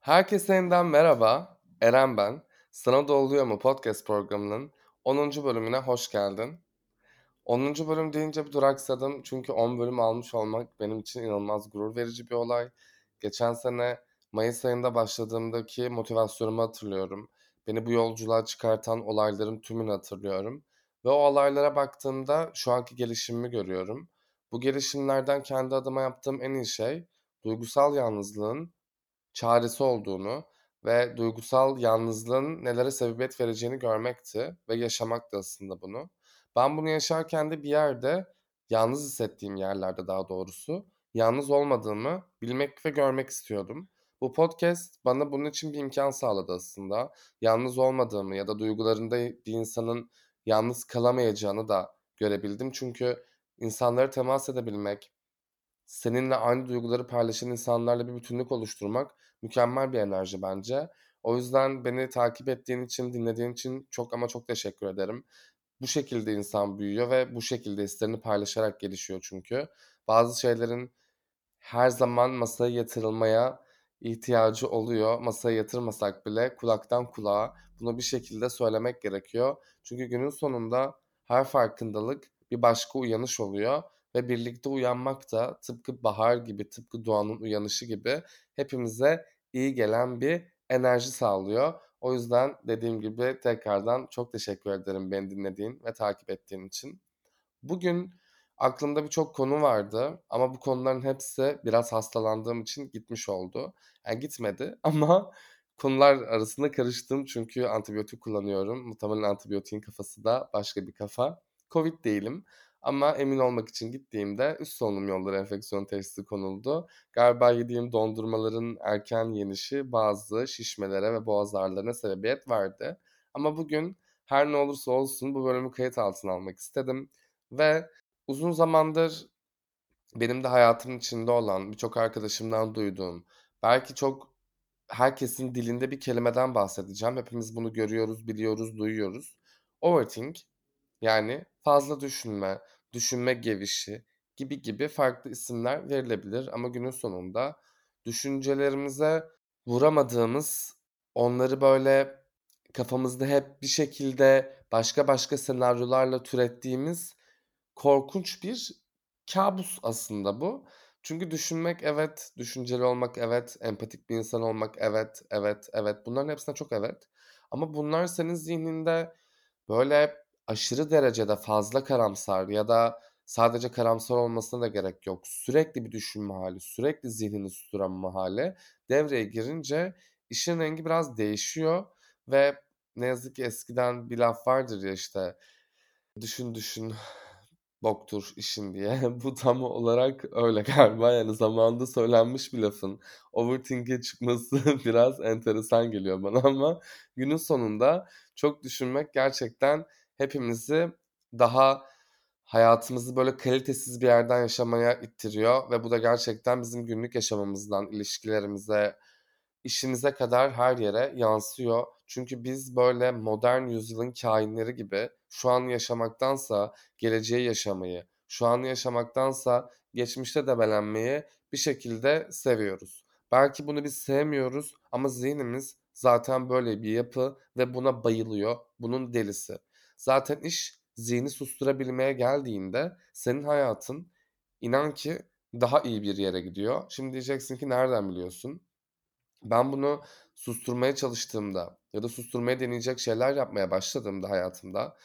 Herkese yeniden merhaba. Eren ben. Sana da oluyor mu podcast programının 10. bölümüne hoş geldin. 10. bölüm deyince bir duraksadım çünkü 10 bölüm almış olmak benim için inanılmaz gurur verici bir olay. Geçen sene Mayıs ayında başladığımdaki motivasyonumu hatırlıyorum. Beni bu yolculuğa çıkartan olayların tümünü hatırlıyorum. Ve o olaylara baktığımda şu anki gelişimimi görüyorum. Bu gelişimlerden kendi adıma yaptığım en iyi şey duygusal yalnızlığın çaresi olduğunu ve duygusal yalnızlığın nelere sebebiyet vereceğini görmekti ve yaşamaktı aslında bunu. Ben bunu yaşarken de bir yerde yalnız hissettiğim yerlerde daha doğrusu yalnız olmadığımı bilmek ve görmek istiyordum. Bu podcast bana bunun için bir imkan sağladı aslında. Yalnız olmadığımı ya da duygularında bir insanın yalnız kalamayacağını da görebildim. Çünkü insanlara temas edebilmek, seninle aynı duyguları paylaşan insanlarla bir bütünlük oluşturmak mükemmel bir enerji bence. O yüzden beni takip ettiğin için, dinlediğin için çok ama çok teşekkür ederim. Bu şekilde insan büyüyor ve bu şekilde hislerini paylaşarak gelişiyor çünkü. Bazı şeylerin her zaman masaya yatırılmaya ihtiyacı oluyor. Masaya yatırmasak bile kulaktan kulağa bunu bir şekilde söylemek gerekiyor. Çünkü günün sonunda her farkındalık bir başka uyanış oluyor ve birlikte uyanmak da tıpkı bahar gibi, tıpkı doğanın uyanışı gibi hepimize iyi gelen bir enerji sağlıyor. O yüzden dediğim gibi tekrardan çok teşekkür ederim beni dinlediğin ve takip ettiğin için. Bugün aklımda birçok konu vardı ama bu konuların hepsi biraz hastalandığım için gitmiş oldu. Yani gitmedi ama konular arasında karıştım çünkü antibiyotik kullanıyorum. Muhtemelen antibiyotiğin kafası da başka bir kafa. Covid değilim ama emin olmak için gittiğimde üst solunum yolları enfeksiyon teşhisi konuldu. Galiba yediğim dondurmaların erken yenişi bazı şişmelere ve boğaz ağrılarına sebebiyet verdi. Ama bugün her ne olursa olsun bu bölümü kayıt altına almak istedim. Ve uzun zamandır benim de hayatımın içinde olan birçok arkadaşımdan duyduğum, belki çok herkesin dilinde bir kelimeden bahsedeceğim. Hepimiz bunu görüyoruz, biliyoruz, duyuyoruz. Overthink yani fazla düşünme, düşünme gevişi gibi gibi farklı isimler verilebilir ama günün sonunda düşüncelerimize vuramadığımız, onları böyle kafamızda hep bir şekilde başka başka senaryolarla türettiğimiz korkunç bir kabus aslında bu. Çünkü düşünmek evet, düşünceli olmak evet, empatik bir insan olmak evet, evet, evet. Bunların hepsine çok evet. Ama bunlar senin zihninde böyle aşırı derecede fazla karamsar ya da sadece karamsar olmasına da gerek yok. Sürekli bir düşünme hali, sürekli zihnini susturanma hali devreye girince işin rengi biraz değişiyor ve ne yazık ki eskiden bir laf vardır ya işte düşün düşün boktur işin diye. Bu tam olarak öyle galiba. Yani zamanında söylenmiş bir lafın overthink'e çıkması biraz enteresan geliyor bana ama günün sonunda çok düşünmek gerçekten hepimizi daha hayatımızı böyle kalitesiz bir yerden yaşamaya ittiriyor ve bu da gerçekten bizim günlük yaşamımızdan ilişkilerimize, işimize kadar her yere yansıyor. Çünkü biz böyle modern yüzyılın kainleri gibi şu an yaşamaktansa geleceği yaşamayı, şu an yaşamaktansa geçmişte debelenmeyi bir şekilde seviyoruz. Belki bunu biz sevmiyoruz ama zihnimiz zaten böyle bir yapı ve buna bayılıyor. Bunun delisi. Zaten iş zihni susturabilmeye geldiğinde senin hayatın inan ki daha iyi bir yere gidiyor. Şimdi diyeceksin ki nereden biliyorsun? Ben bunu susturmaya çalıştığımda ya da susturmaya deneyecek şeyler yapmaya başladığımda hayatımda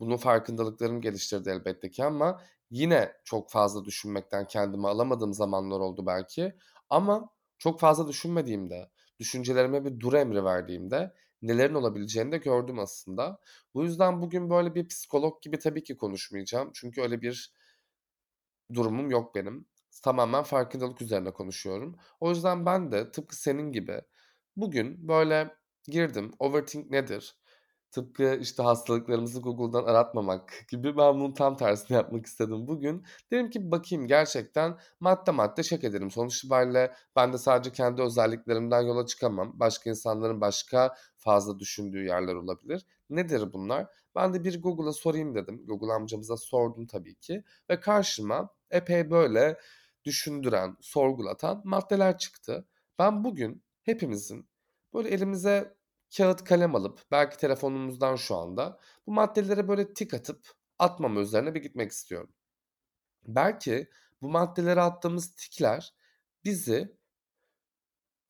bunun farkındalıklarım geliştirdi elbette ki ama yine çok fazla düşünmekten kendimi alamadığım zamanlar oldu belki. Ama çok fazla düşünmediğimde, düşüncelerime bir dur emri verdiğimde nelerin olabileceğini de gördüm aslında. Bu yüzden bugün böyle bir psikolog gibi tabii ki konuşmayacağım. Çünkü öyle bir durumum yok benim. Tamamen farkındalık üzerine konuşuyorum. O yüzden ben de tıpkı senin gibi bugün böyle girdim overthink nedir? Tıpkı, işte, hastalıklarımızı Google'dan aratmamak gibi ben bunun tam tersini yapmak istedim bugün. Dedim ki bakayım gerçekten madde madde check ederim. Sonuç itibariyle ben de sadece kendi özelliklerimden yola çıkamam. Başka insanların başka fazla düşündüğü yerler olabilir. Nedir bunlar? Ben de bir Google'a sorayım dedim. Google amcamıza sordum tabii ki ve karşıma epey böyle düşündüren, sorgulatan maddeler çıktı. Ben bugün hepimizin böyle elimize kağıt kalem alıp belki telefonumuzdan şu anda bu maddelere böyle tik atıp atmama üzerine bir gitmek istiyorum. Belki bu maddelere attığımız tikler bizi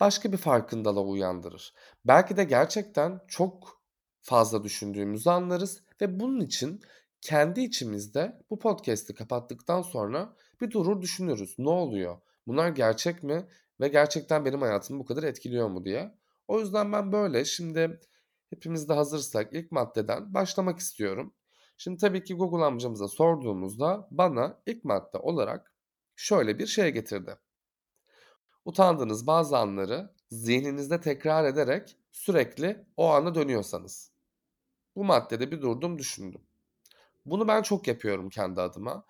başka bir farkındalığa uyandırır. Belki de gerçekten çok fazla düşündüğümüzü anlarız ve bunun için kendi içimizde bu podcast'i kapattıktan sonra bir durur düşünürüz. Ne oluyor? Bunlar gerçek mi ve gerçekten benim hayatımı bu kadar etkiliyor mu diye. O yüzden ben böyle şimdi hepimiz de hazırsak ilk maddeden başlamak istiyorum. Şimdi tabii ki Google amcamıza sorduğumuzda bana ilk madde olarak şöyle bir şey getirdi. Utandığınız bazı anları zihninizde tekrar ederek sürekli o ana dönüyorsanız. Bu maddede bir durdum düşündüm. Bunu ben çok yapıyorum kendi adıma.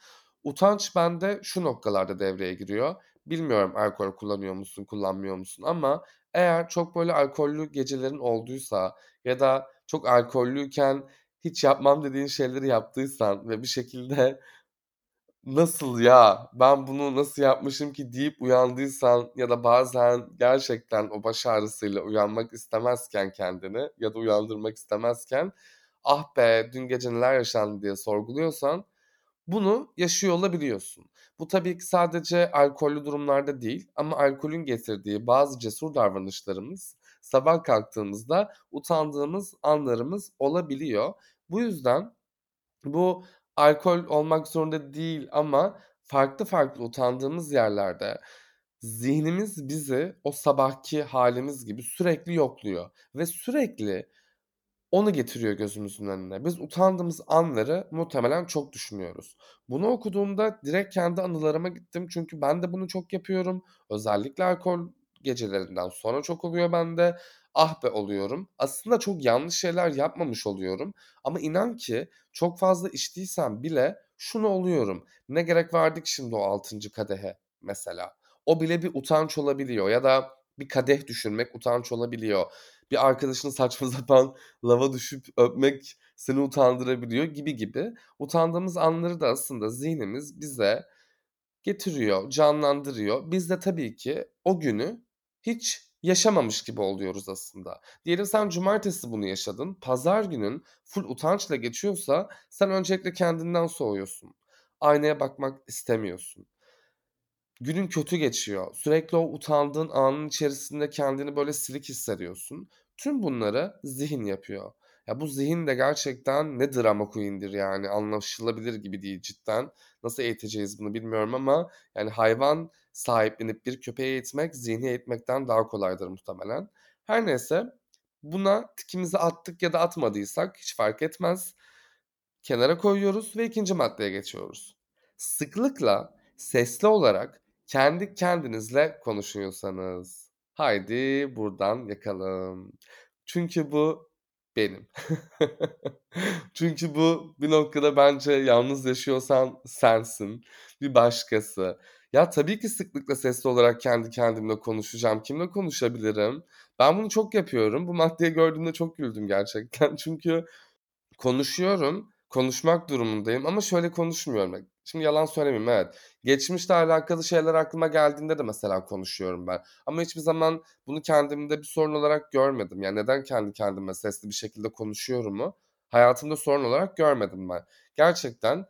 Utanç bende şu noktalarda devreye giriyor. Bilmiyorum alkol kullanıyor musun, kullanmıyor musun ama eğer çok böyle alkollü gecelerin olduysa ya da çok alkollüyken hiç yapmam dediğin şeyleri yaptıysan ve bir şekilde "Nasıl ya, ben bunu nasıl yapmışım ki?" deyip uyandıysan ya da bazen gerçekten o baş ağrısıyla uyanmak istemezken kendini ya da uyandırmak istemezken, "Ah be, dün gece neler yaşandı?" diye sorguluyorsan bunu yaşıyor olabiliyorsun. Bu tabii ki sadece alkollü durumlarda değil ama alkolün getirdiği bazı cesur davranışlarımız sabah kalktığımızda utandığımız anlarımız olabiliyor. Bu yüzden bu alkol olmak zorunda değil ama farklı farklı utandığımız yerlerde zihnimiz bizi o sabahki halimiz gibi sürekli yokluyor ve sürekli onu getiriyor gözümüzün önüne. Biz utandığımız anları muhtemelen çok düşünüyoruz. Bunu okuduğumda direkt kendi anılarıma gittim çünkü ben de bunu çok yapıyorum. Özellikle alkol gecelerinden sonra çok oluyor bende. Ah be oluyorum. Aslında çok yanlış şeyler yapmamış oluyorum ama inan ki çok fazla içtiysem bile şunu oluyorum. Ne gerek vardı ki şimdi o 6. kadehe mesela. O bile bir utanç olabiliyor ya da bir kadeh düşürmek utanç olabiliyor. Bir arkadaşını saçma sapan lava düşüp öpmek seni utandırabiliyor gibi gibi. Utandığımız anları da aslında zihnimiz bize getiriyor, canlandırıyor. Biz de tabii ki o günü hiç yaşamamış gibi oluyoruz aslında. Diyelim sen cumartesi bunu yaşadın. Pazar günün full utançla geçiyorsa sen öncelikle kendinden soğuyorsun. Aynaya bakmak istemiyorsun. Günün kötü geçiyor. Sürekli o utandığın anın içerisinde kendini böyle silik hissediyorsun. Tüm bunları zihin yapıyor. Ya bu zihin de gerçekten ne drama queen'dir yani anlaşılabilir gibi değil cidden. Nasıl eğiteceğiz bunu bilmiyorum ama yani hayvan sahiplenip bir köpeği eğitmek zihni eğitmekten daha kolaydır muhtemelen. Her neyse buna tikimizi attık ya da atmadıysak hiç fark etmez. Kenara koyuyoruz ve ikinci maddeye geçiyoruz. Sıklıkla sesli olarak kendi kendinizle konuşuyorsanız. Haydi buradan yakalım. Çünkü bu benim. Çünkü bu bir noktada bence yalnız yaşıyorsan sensin, bir başkası. Ya, tabii ki sıklıkla sesli olarak kendi kendimle konuşacağım. Kimle konuşabilirim? Ben bunu çok yapıyorum. Bu maddeyi gördüğümde çok güldüm gerçekten. Çünkü konuşuyorum, konuşmak durumundayım ama şöyle konuşmuyorum. Şimdi yalan söylemeyeyim, evet. Geçmişle alakalı şeyler aklıma geldiğinde de mesela konuşuyorum ben. Ama hiçbir zaman bunu kendimde bir sorun olarak görmedim. Yani neden kendi kendime sesli bir şekilde konuşuyorumu hayatımda sorun olarak görmedim ben. Gerçekten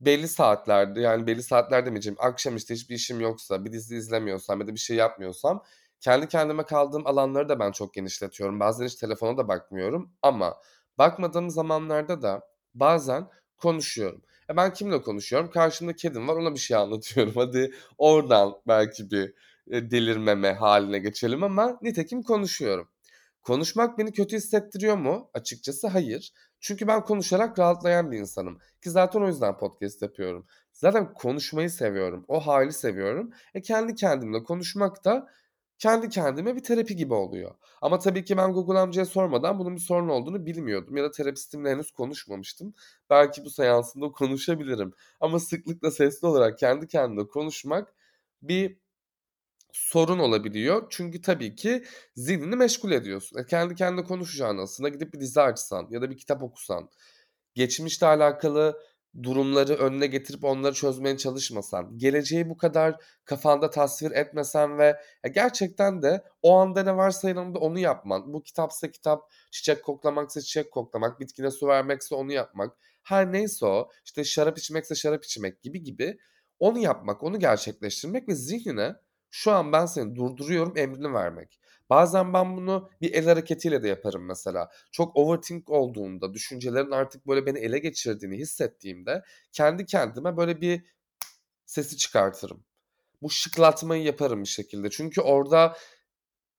belli saatlerde yani belli saatlerde demeyeceğim akşam işte hiçbir işim yoksa, bir dizi izlemiyorsam ya da bir şey yapmıyorsam kendi kendime kaldığım alanları da ben çok genişletiyorum. Bazen hiç telefona da bakmıyorum ama bakmadığım zamanlarda da bazen konuşuyorum. E ben kimle konuşuyorum? Karşımda kedim var ona bir şey anlatıyorum. Hadi oradan belki bir e, delirmeme haline geçelim ama nitekim konuşuyorum. Konuşmak beni kötü hissettiriyor mu? Açıkçası hayır. Çünkü ben konuşarak rahatlayan bir insanım. Ki zaten o yüzden podcast yapıyorum. Zaten konuşmayı seviyorum. O hali seviyorum. E kendi kendimle konuşmak da kendi kendime bir terapi gibi oluyor. Ama tabii ki ben Google amcaya sormadan bunun bir sorun olduğunu bilmiyordum ya da terapistimle henüz konuşmamıştım. Belki bu seansında konuşabilirim ama sıklıkla sesli olarak kendi kendine konuşmak bir sorun olabiliyor. Çünkü tabii ki zihnini meşgul ediyorsun. E, kendi kendine konuşacağın aslında gidip bir dizi açsan ya da bir kitap okusan, geçmişle alakalı durumları önüne getirip onları çözmeye çalışmasan, geleceği bu kadar kafanda tasvir etmesen ve gerçekten de o anda ne varsa yanında onu yapman. Bu kitapsa kitap, çiçek koklamaksa çiçek koklamak, bitkine su vermekse onu yapmak. Her neyse o, işte şarap içmekse şarap içmek gibi gibi onu yapmak, onu gerçekleştirmek ve zihnine şu an ben seni durduruyorum emrini vermek. Bazen ben bunu bir el hareketiyle de yaparım mesela. Çok overthink olduğunda, düşüncelerin artık böyle beni ele geçirdiğini hissettiğimde kendi kendime böyle bir sesi çıkartırım. Bu şıklatmayı yaparım bir şekilde. Çünkü orada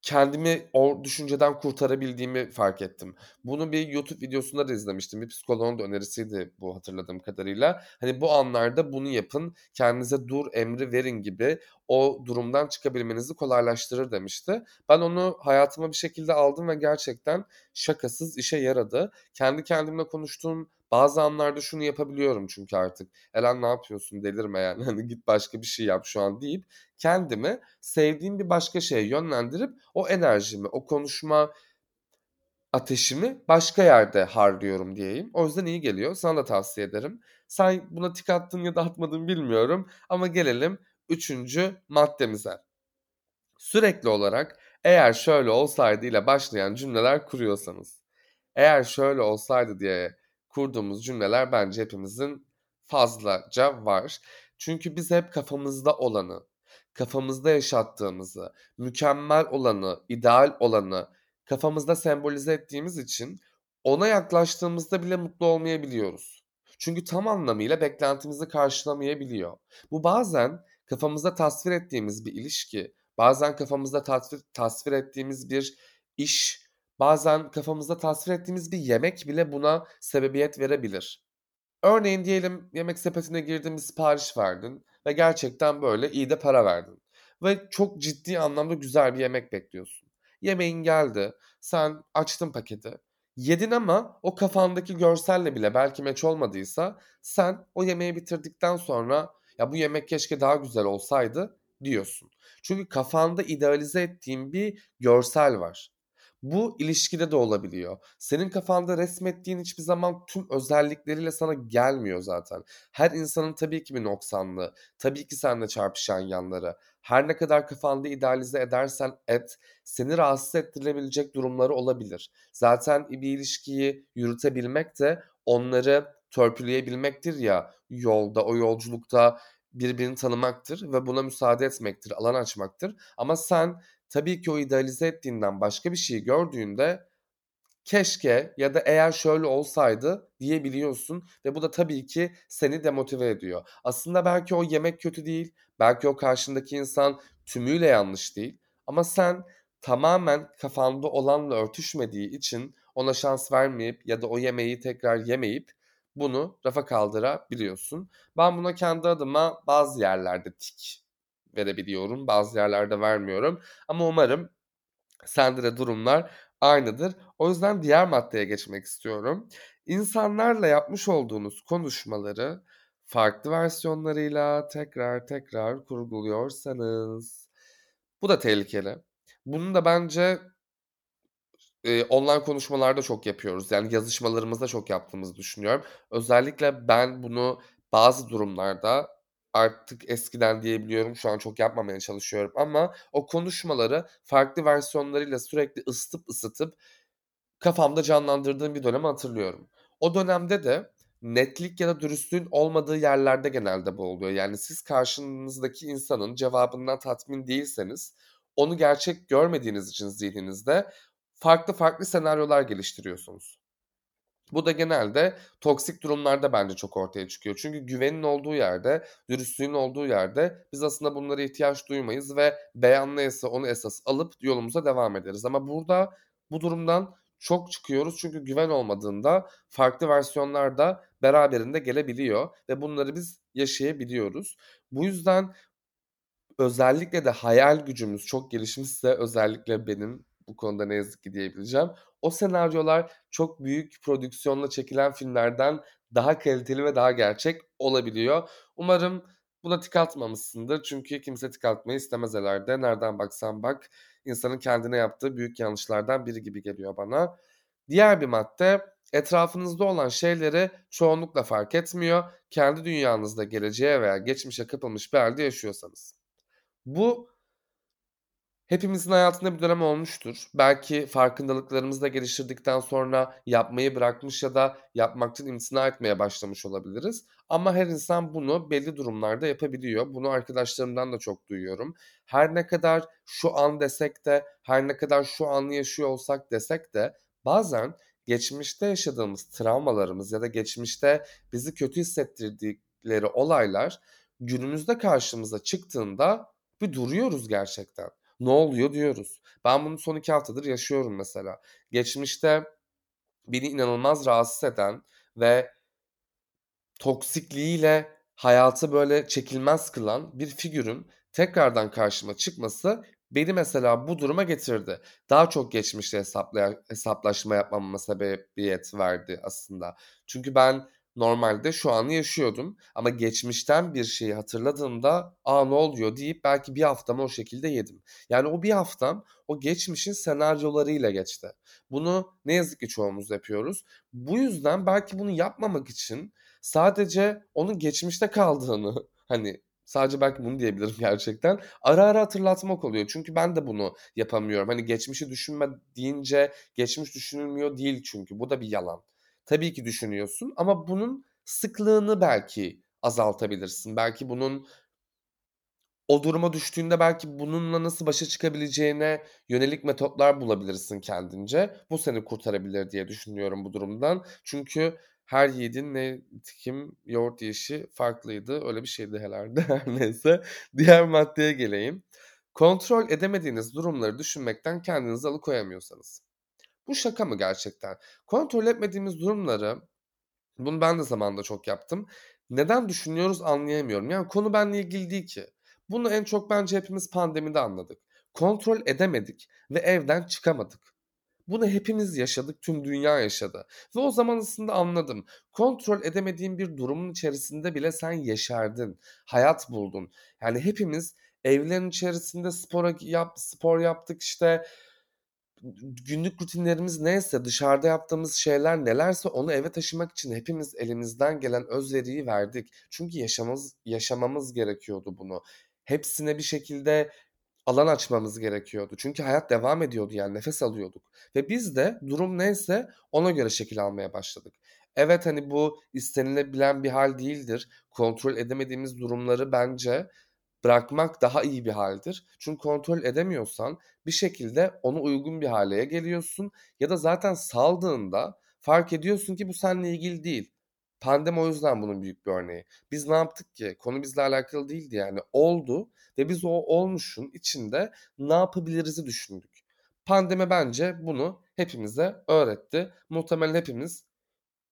kendimi o düşünceden kurtarabildiğimi fark ettim. Bunu bir YouTube videosunda da izlemiştim. Bir psikoloğun da önerisiydi bu hatırladığım kadarıyla. Hani bu anlarda bunu yapın, kendinize dur emri verin gibi o durumdan çıkabilmenizi kolaylaştırır demişti. Ben onu hayatıma bir şekilde aldım ve gerçekten şakasız işe yaradı. Kendi kendimle konuştuğum bazı anlarda şunu yapabiliyorum çünkü artık. Eren ne yapıyorsun delirme yani hani git başka bir şey yap şu an deyip kendimi sevdiğim bir başka şeye yönlendirip o enerjimi, o konuşma ateşimi başka yerde harlıyorum diyeyim. O yüzden iyi geliyor. Sana da tavsiye ederim. Sen buna tik attın ya da atmadın bilmiyorum ama gelelim üçüncü maddemize. Sürekli olarak eğer şöyle olsaydı ile başlayan cümleler kuruyorsanız. Eğer şöyle olsaydı diye kurduğumuz cümleler bence hepimizin fazlaca var. Çünkü biz hep kafamızda olanı, kafamızda yaşattığımızı, mükemmel olanı, ideal olanı kafamızda sembolize ettiğimiz için ona yaklaştığımızda bile mutlu olmayabiliyoruz. Çünkü tam anlamıyla beklentimizi karşılamayabiliyor. Bu bazen kafamızda tasvir ettiğimiz bir ilişki, bazen kafamızda tasvir, tasvir ettiğimiz bir iş, bazen kafamızda tasvir ettiğimiz bir yemek bile buna sebebiyet verebilir. Örneğin diyelim yemek sepetine girdin bir sipariş verdin ve gerçekten böyle iyi de para verdin. Ve çok ciddi anlamda güzel bir yemek bekliyorsun. Yemeğin geldi, sen açtın paketi. Yedin ama o kafandaki görselle bile belki meç olmadıysa sen o yemeği bitirdikten sonra ya bu yemek keşke daha güzel olsaydı diyorsun. Çünkü kafanda idealize ettiğin bir görsel var. Bu ilişkide de olabiliyor. Senin kafanda resmettiğin hiçbir zaman tüm özellikleriyle sana gelmiyor zaten. Her insanın tabii ki bir noksanlığı, tabii ki seninle çarpışan yanları. Her ne kadar kafanda idealize edersen et, seni rahatsız ettirebilecek durumları olabilir. Zaten bir ilişkiyi yürütebilmek de onları törpüleyebilmektir ya yolda, o yolculukta birbirini tanımaktır ve buna müsaade etmektir, alan açmaktır. Ama sen tabii ki o idealize ettiğinden başka bir şey gördüğünde keşke ya da eğer şöyle olsaydı diyebiliyorsun ve bu da tabii ki seni demotive ediyor. Aslında belki o yemek kötü değil, belki o karşındaki insan tümüyle yanlış değil ama sen tamamen kafanda olanla örtüşmediği için ona şans vermeyip ya da o yemeği tekrar yemeyip bunu rafa kaldırabiliyorsun. Ben buna kendi adıma bazı yerlerde tik verebiliyorum. Bazı yerlerde vermiyorum. Ama umarım sende de durumlar aynıdır. O yüzden diğer maddeye geçmek istiyorum. İnsanlarla yapmış olduğunuz konuşmaları farklı versiyonlarıyla tekrar tekrar kurguluyorsanız bu da tehlikeli. Bunu da bence e, online konuşmalarda çok yapıyoruz. Yani yazışmalarımızda çok yaptığımızı düşünüyorum. Özellikle ben bunu bazı durumlarda artık eskiden diyebiliyorum. Şu an çok yapmamaya çalışıyorum ama o konuşmaları farklı versiyonlarıyla sürekli ısıtıp ısıtıp kafamda canlandırdığım bir dönemi hatırlıyorum. O dönemde de netlik ya da dürüstlüğün olmadığı yerlerde genelde bu oluyor. Yani siz karşınızdaki insanın cevabından tatmin değilseniz onu gerçek görmediğiniz için zihninizde farklı farklı senaryolar geliştiriyorsunuz. Bu da genelde toksik durumlarda bence çok ortaya çıkıyor. Çünkü güvenin olduğu yerde, dürüstlüğün olduğu yerde biz aslında bunlara ihtiyaç duymayız ve beyan neyse onu esas alıp yolumuza devam ederiz. Ama burada bu durumdan çok çıkıyoruz çünkü güven olmadığında farklı versiyonlar da beraberinde gelebiliyor ve bunları biz yaşayabiliyoruz. Bu yüzden özellikle de hayal gücümüz çok gelişmişse özellikle benim bu konuda ne yazık ki diyebileceğim. O senaryolar çok büyük prodüksiyonla çekilen filmlerden daha kaliteli ve daha gerçek olabiliyor. Umarım buna tik atmamışsındır. Çünkü kimse tik atmayı istemez herhâlde. Nereden baksan bak insanın kendine yaptığı büyük yanlışlardan biri gibi geliyor bana. Diğer bir madde etrafınızda olan şeyleri çoğunlukla fark etmiyor. Kendi dünyanızda geleceğe veya geçmişe kapılmış bir hâlde yaşıyorsanız. Bu hepimizin hayatında bir dönem olmuştur. Belki farkındalıklarımızı da geliştirdikten sonra yapmayı bırakmış ya da yapmaktan imtina etmeye başlamış olabiliriz. Ama her insan bunu belli durumlarda yapabiliyor. Bunu arkadaşlarımdan da çok duyuyorum. Her ne kadar şu an desek de, her ne kadar şu anı yaşıyor olsak desek de bazen geçmişte yaşadığımız travmalarımız ya da geçmişte bizi kötü hissettirdikleri olaylar günümüzde karşımıza çıktığında bir duruyoruz gerçekten. Ne oluyor diyoruz. Ben bunu son 2 haftadır yaşıyorum mesela. Geçmişte beni inanılmaz rahatsız eden ve toksikliğiyle hayatı böyle çekilmez kılan bir figürün tekrardan karşıma çıkması beni mesela bu duruma getirdi. Daha çok geçmişte hesaplaya hesaplaşma yapmama sebebiyet verdi aslında. Çünkü ben normalde şu anı yaşıyordum ama geçmişten bir şeyi hatırladığımda "A, ne oluyor?" deyip belki bir haftamı o şekilde yedim. Yani o bir haftam o geçmişin senaryolarıyla geçti. Bunu ne yazık ki çoğumuz yapıyoruz. Bu yüzden belki bunu yapmamak için sadece onun geçmişte kaldığını, hani, sadece belki bunu diyebilirim gerçekten, ara ara hatırlatmak oluyor. Çünkü ben de bunu yapamıyorum. Hani, geçmişi düşünme deyince geçmiş düşünülmüyor değil çünkü. Bu da bir yalan. Tabii ki düşünüyorsun ama bunun sıklığını belki azaltabilirsin. Belki bunun o duruma düştüğünde belki bununla nasıl başa çıkabileceğine yönelik metotlar bulabilirsin kendince. Bu seni kurtarabilir diye düşünüyorum bu durumdan. Çünkü her yiğidin ne nitekim yoğurt yiyişi farklıydı. Öyle bir şeydi herhâlde. Her neyse. Diğer maddeye geleyim. Kontrol edemediğiniz durumları düşünmekten kendinizi alıkoyamıyorsanız. Bu şaka mı gerçekten? Kontrol etmediğimiz durumları, bunu ben de zamanında çok yaptım. Neden düşünüyoruz anlayamıyorum. Yani konu benimle ilgili değil ki. Bunu en çok bence hepimiz pandemide anladık. Kontrol edemedik ve evden çıkamadık. Bunu hepimiz yaşadık, tüm dünya yaşadı ve o zaman aslında anladım. Kontrol edemediğin bir durumun içerisinde bile sen yeşerdin, hayat buldun. Yani hepimiz evlerin içerisinde spora yap spor yaptık, işte, günlük rutinlerimiz neyse, dışarıda yaptığımız şeyler nelerse onu eve taşımak için hepimiz elimizden gelen özveriyi verdik. Çünkü yaşamamız yaşamamız gerekiyordu bunu. Hepsine bir şekilde alan açmamız gerekiyordu. Çünkü hayat devam ediyordu yani nefes alıyorduk ve biz de durum neyse ona göre şekil almaya başladık. Evet, hani, bu istenilebilen bir hâl değildir. Kontrol edemediğimiz durumları bence bırakmak daha iyi bir hâldir. Çünkü kontrol edemiyorsan bir şekilde ona uygun bir hâle ya geliyorsun ya da zaten saldığında fark ediyorsun ki bu seninle ilgili değil. Pandemi o yüzden bunun büyük bir örneği. Biz ne yaptık ki? Konu bizle alakalı değildi yani. Oldu ve biz o olmuşun içinde ne yapabiliriz'i düşündük. Pandemi bence bunu hepimize öğretti. Muhtemelen hepimiz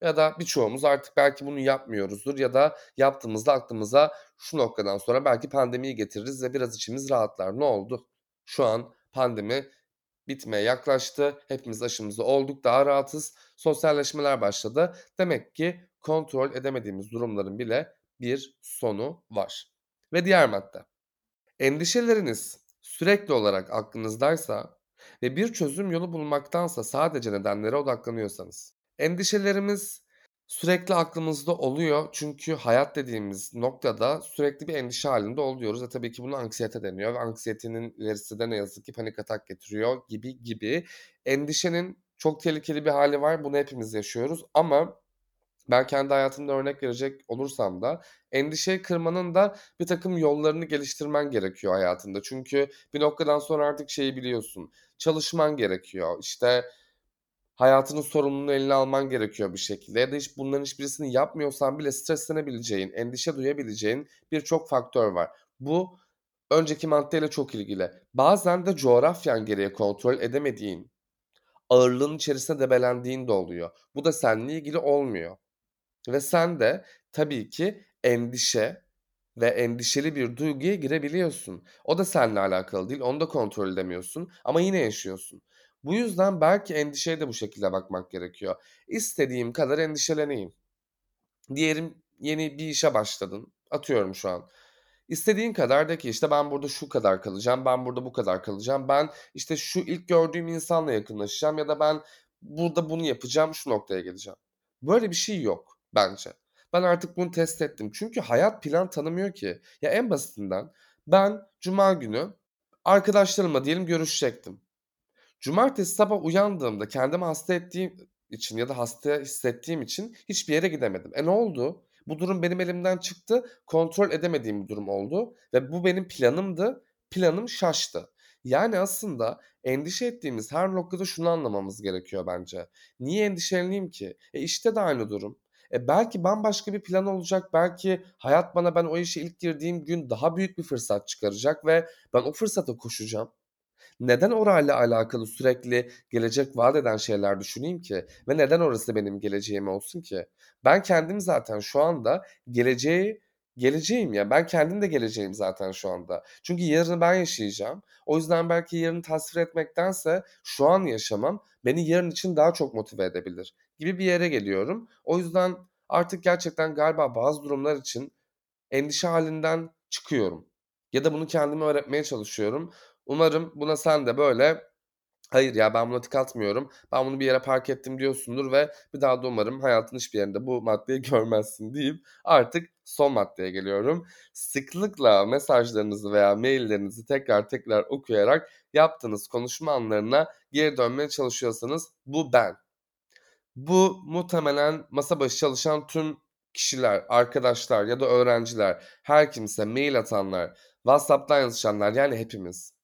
ya da birçoğumuz artık belki bunu yapmıyoruzdur ya da yaptığımızda aklımıza şu noktadan sonra belki pandemiyi getiririz ve biraz içimiz rahatlar. Ne oldu? Şu an pandemi bitmeye yaklaştı. Hepimiz aşımızı olduk, daha rahatız. Sosyalleşmeler başladı. Demek ki kontrol edemediğimiz durumların bile bir sonu var. Ve diğer madde. Endişeleriniz sürekli olarak aklınızdaysa ve bir çözüm yolu bulmaktansa sadece nedenlere odaklanıyorsanız. Endişelerimiz sürekli aklımızda oluyor çünkü hayat dediğimiz noktada sürekli bir endişe hâlinde oluyoruz ve tabii ki buna anksiyete deniyor ve anksiyetenin ilerisi de ne yazık ki panik atak getiriyor gibi gibi. Endişenin çok tehlikeli bir hâli var. Bunu hepimiz yaşıyoruz ama ben kendi hayatımda örnek verecek olursam da endişeyi kırmanın da birtakım yollarını geliştirmen gerekiyor hayatında. Çünkü bir noktadan sonra artık şeyi biliyorsun, çalışman gerekiyor. İşte, hayatının sorumluluğunu eline alman gerekiyor bir şekilde ya da hiç bunların hiçbirisini yapmıyorsan bile streslenebileceğin, endişe duyabileceğin birçok faktör var. Bu önceki maddeyle çok ilgili. Bazen de coğrafyan gereği kontrol edemediğin, ağırlığın içerisinde debelendiğin de oluyor. Bu da seninle ilgili olmuyor ve sen de tabii ki endişe ve endişeli bir duyguya girebiliyorsun. O da seninle alakalı değil, onu da kontrol edemiyorsun ama yine yaşıyorsun. Bu yüzden belki endişeye de bu şekilde bakmak gerekiyor. İstediğim kadar endişeleneyim. Diyelim yeni bir işe başladın. Atıyorum şu an. İstediğin kadar de ki işte ben burada şu kadar kalacağım, ben burada bu kadar kalacağım, ben işte şu ilk gördüğüm insanla yakınlaşacağım ya da ben burada bunu yapacağım, şu noktaya geleceğim. Böyle bir şey yok bence. Ben artık bunu test ettim. Çünkü hayat plan tanımıyor ki. Ya en basitinden ben cuma günü arkadaşlarımla diyelim görüşecektim. Cumartesi sabah uyandığımda kendimi hasta ettiğim için ya da hasta hissettiğim için hiçbir yere gidemedim. E ne oldu? Bu durum benim elimden çıktı. Kontrol edemediğim bir durum oldu ve bu benim planımdı. Planım şaştı. Yani aslında endişe ettiğimiz her noktada şunu anlamamız gerekiyor bence. Niye endişeleneyim ki? E işte de aynı durum. E belki bambaşka bir plan olacak. Belki hayat bana ben o işe ilk girdiğim gün daha büyük bir fırsat çıkaracak ve ben o fırsata koşacağım. Neden orayla alakalı sürekli gelecek vaat eden şeyler düşüneyim ki? Ve neden orası benim geleceğim olsun ki? Ben kendim zaten şu anda geleceği geleceğim ya. Ben kendim de geleceğim zaten şu anda. Çünkü yarını ben yaşayacağım. O yüzden belki yarını tasvir etmektense şu an yaşamam beni yarın için daha çok motive edebilir gibi bir yere geliyorum. O yüzden artık gerçekten galiba bazı durumlar için endişe halinden çıkıyorum. Ya da bunu kendime öğretmeye çalışıyorum. Umarım buna sen de böyle hayır ya ben buna tık atmıyorum. Ben bunu bir yere park ettim diyorsundur ve bir daha da umarım hayatın hiçbir yerinde bu maddeyi görmezsin deyip artık son maddeye geliyorum. Sıklıkla mesajlarınızı veya maillerinizi tekrar tekrar okuyarak yaptığınız konuşma anlarına geri dönmeye çalışıyorsanız bu ben. Bu muhtemelen masa başı çalışan tüm kişiler, arkadaşlar ya da öğrenciler, her kimse, mail atanlar, WhatsApp'tan yazışanlar yani hepimiz.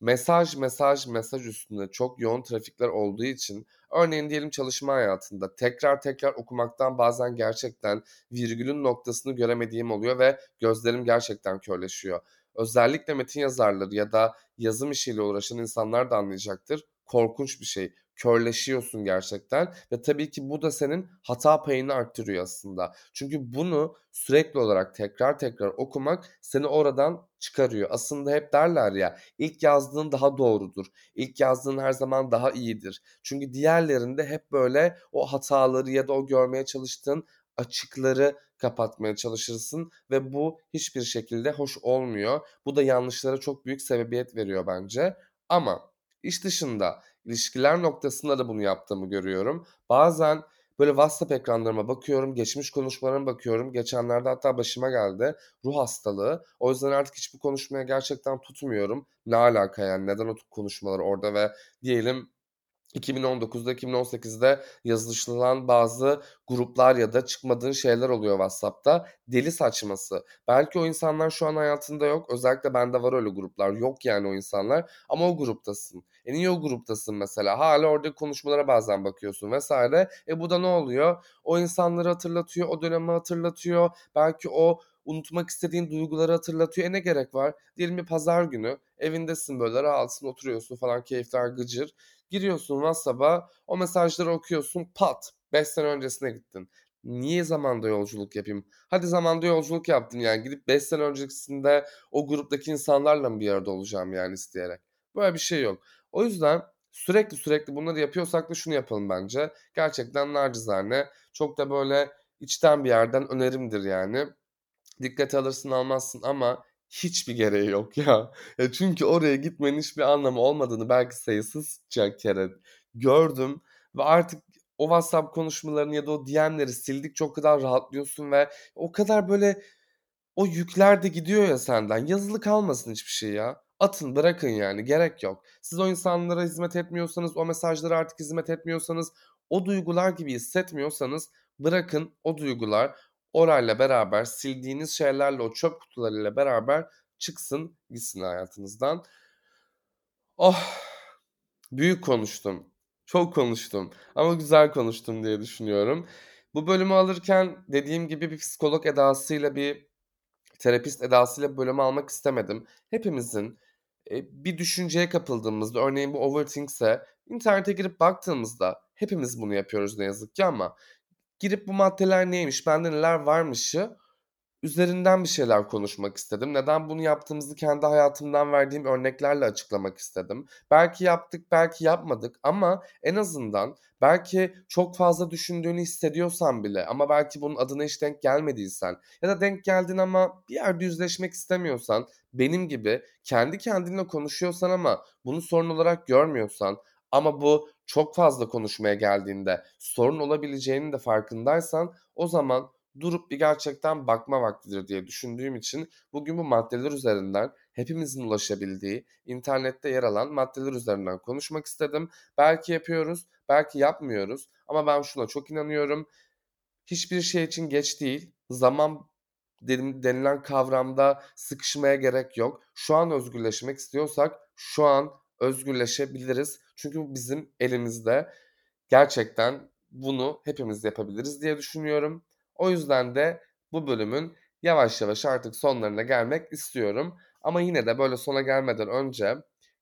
Mesaj, mesaj, mesaj üstünde çok yoğun trafikler olduğu için örneğin diyelim çalışma hayatında tekrar tekrar okumaktan bazen gerçekten virgülün noktasını göremediğim oluyor ve gözlerim gerçekten körleşiyor. Özellikle metin yazarları ya da yazım işiyle uğraşan insanlar da anlayacaktır. Korkunç bir şey körleşiyorsun gerçekten ve tabii ki bu da senin hata payını arttırıyor aslında. Çünkü bunu sürekli olarak tekrar tekrar okumak seni oradan çıkarıyor. Aslında hep derler ya ilk yazdığın daha doğrudur. İlk yazdığın her zaman daha iyidir. Çünkü diğerlerinde hep böyle o hataları ya da o görmeye çalıştığın açıkları kapatmaya çalışırsın ve bu hiçbir şekilde hoş olmuyor. Bu da yanlışlara çok büyük sebebiyet veriyor bence. Ama iş dışında ilişkiler noktasında da bunu yaptığımı görüyorum. Bazen böyle WhatsApp ekranlarıma bakıyorum, geçmiş konuşmalarıma bakıyorum. Geçenlerde hatta başıma geldi ruh hastalığı. O yüzden artık hiçbir konuşmaya gerçekten tutmuyorum. Ne alaka yani neden o konuşmalar orada ve diyelim 2019'da 2018'de yazışılan bazı gruplar ya da çıkmadığın şeyler oluyor WhatsApp'ta. Deli saçması. Belki o insanlar şu an hayatında yok. Özellikle bende var öyle gruplar. Yok yani o insanlar ama o gruptasın. E niye o gruptasın mesela? Hala orada konuşmalara bazen bakıyorsun vesaire. E bu da ne oluyor? O insanları hatırlatıyor, o dönemi hatırlatıyor. Belki o unutmak istediğin duyguları hatırlatıyor. E ne gerek var? Diyelim bir pazar günü evindesin böyle rahatsın oturuyorsun falan keyifler gıcır. Giriyorsun WhatsApp'a o mesajları okuyorsun pat 5 sene öncesine gittin. Niye zamanda yolculuk yapayım? Hadi zamanda yolculuk yaptın yani gidip 5 sene öncesinde o gruptaki insanlarla mı bir arada olacağım yani isteyerek? Böyle bir şey yok. O yüzden sürekli sürekli bunları yapıyorsak da şunu yapalım bence. Gerçekten nacizane çok da böyle içten bir yerden önerimdir yani. Dikkate alırsın almazsın ama hiçbir gereği yok ya. ya. Çünkü oraya gitmenin hiçbir anlamı olmadığını belki sayısızca kere gördüm ve artık o WhatsApp konuşmalarını ya da o DM'leri sildikçe o kadar rahatlıyorsun ve o kadar böyle o yükler de gidiyor ya senden. Yazılı kalmasın hiçbir şey ya. Atın bırakın yani gerek yok. Siz o insanlara hizmet etmiyorsanız, o mesajlara artık hizmet etmiyorsanız, o duygular gibi hissetmiyorsanız bırakın o duygular orayla beraber sildiğiniz şeylerle o çöp kutularıyla beraber çıksın gitsin hayatınızdan. Oh büyük konuştum. Çok konuştum ama güzel konuştum diye düşünüyorum. Bu bölümü alırken dediğim gibi bir psikolog edasıyla bir terapist edasıyla bölümü almak istemedim. Hepimizin bir düşünceye kapıldığımızda örneğin bu overthink ise internete girip baktığımızda hepimiz bunu yapıyoruz ne yazık ki ama girip bu maddeler neymiş, bende neler varmışı üzerinden bir şeyler konuşmak istedim. Neden bunu yaptığımızı kendi hayatımdan verdiğim örneklerle açıklamak istedim. Belki yaptık, belki yapmadık ama en azından belki çok fazla düşündüğünü hissediyorsan bile ama belki bunun adına hiç denk gelmediysen ya da denk geldin ama bir yerde yüzleşmek istemiyorsan, benim gibi kendi kendinle konuşuyorsan ama bunu sorun olarak görmüyorsan ama bu çok fazla konuşmaya geldiğinde sorun olabileceğinin de farkındaysan o zaman durup bir gerçekten bakma vaktidir diye düşündüğüm için bugün bu maddeler üzerinden hepimizin ulaşabildiği, internette yer alan maddeler üzerinden konuşmak istedim. Belki yapıyoruz, belki yapmıyoruz ama ben şuna çok inanıyorum. Hiçbir şey için geç değil. Zaman denilen kavramda sıkışmaya gerek yok. Şu an özgürleşmek istiyorsak şu an özgürleşebiliriz. Çünkü bu bizim elimizde. Gerçekten bunu hepimiz yapabiliriz diye düşünüyorum. O yüzden de bu bölümün yavaş yavaş artık sonlarına gelmek istiyorum. Ama yine de böyle sona gelmeden önce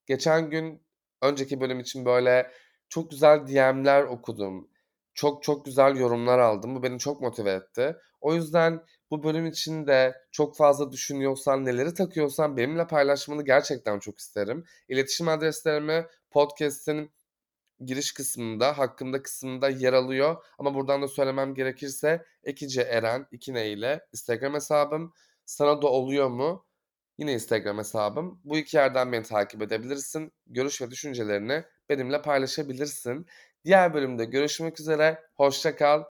geçen gün önceki bölüm için böyle çok güzel DM'ler okudum. Çok çok güzel yorumlar aldım. Bu beni çok motive etti. O yüzden bu bölüm için de çok fazla düşünüyorsan, neleri takıyorsan benimle paylaşmanı gerçekten çok isterim. İletişim adreslerimi podcast'in giriş kısmında, hakkında kısmında yer alıyor. Ama buradan da söylemem gerekirse Ekice Eren 2 ne ile Instagram hesabım. Sana da oluyor mu? Yine Instagram hesabım. Bu iki yerden beni takip edebilirsin. Görüş ve düşüncelerini benimle paylaşabilirsin. Diğer bölümde görüşmek üzere. Hoşça kal.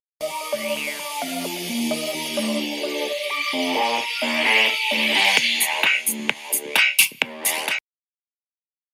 You.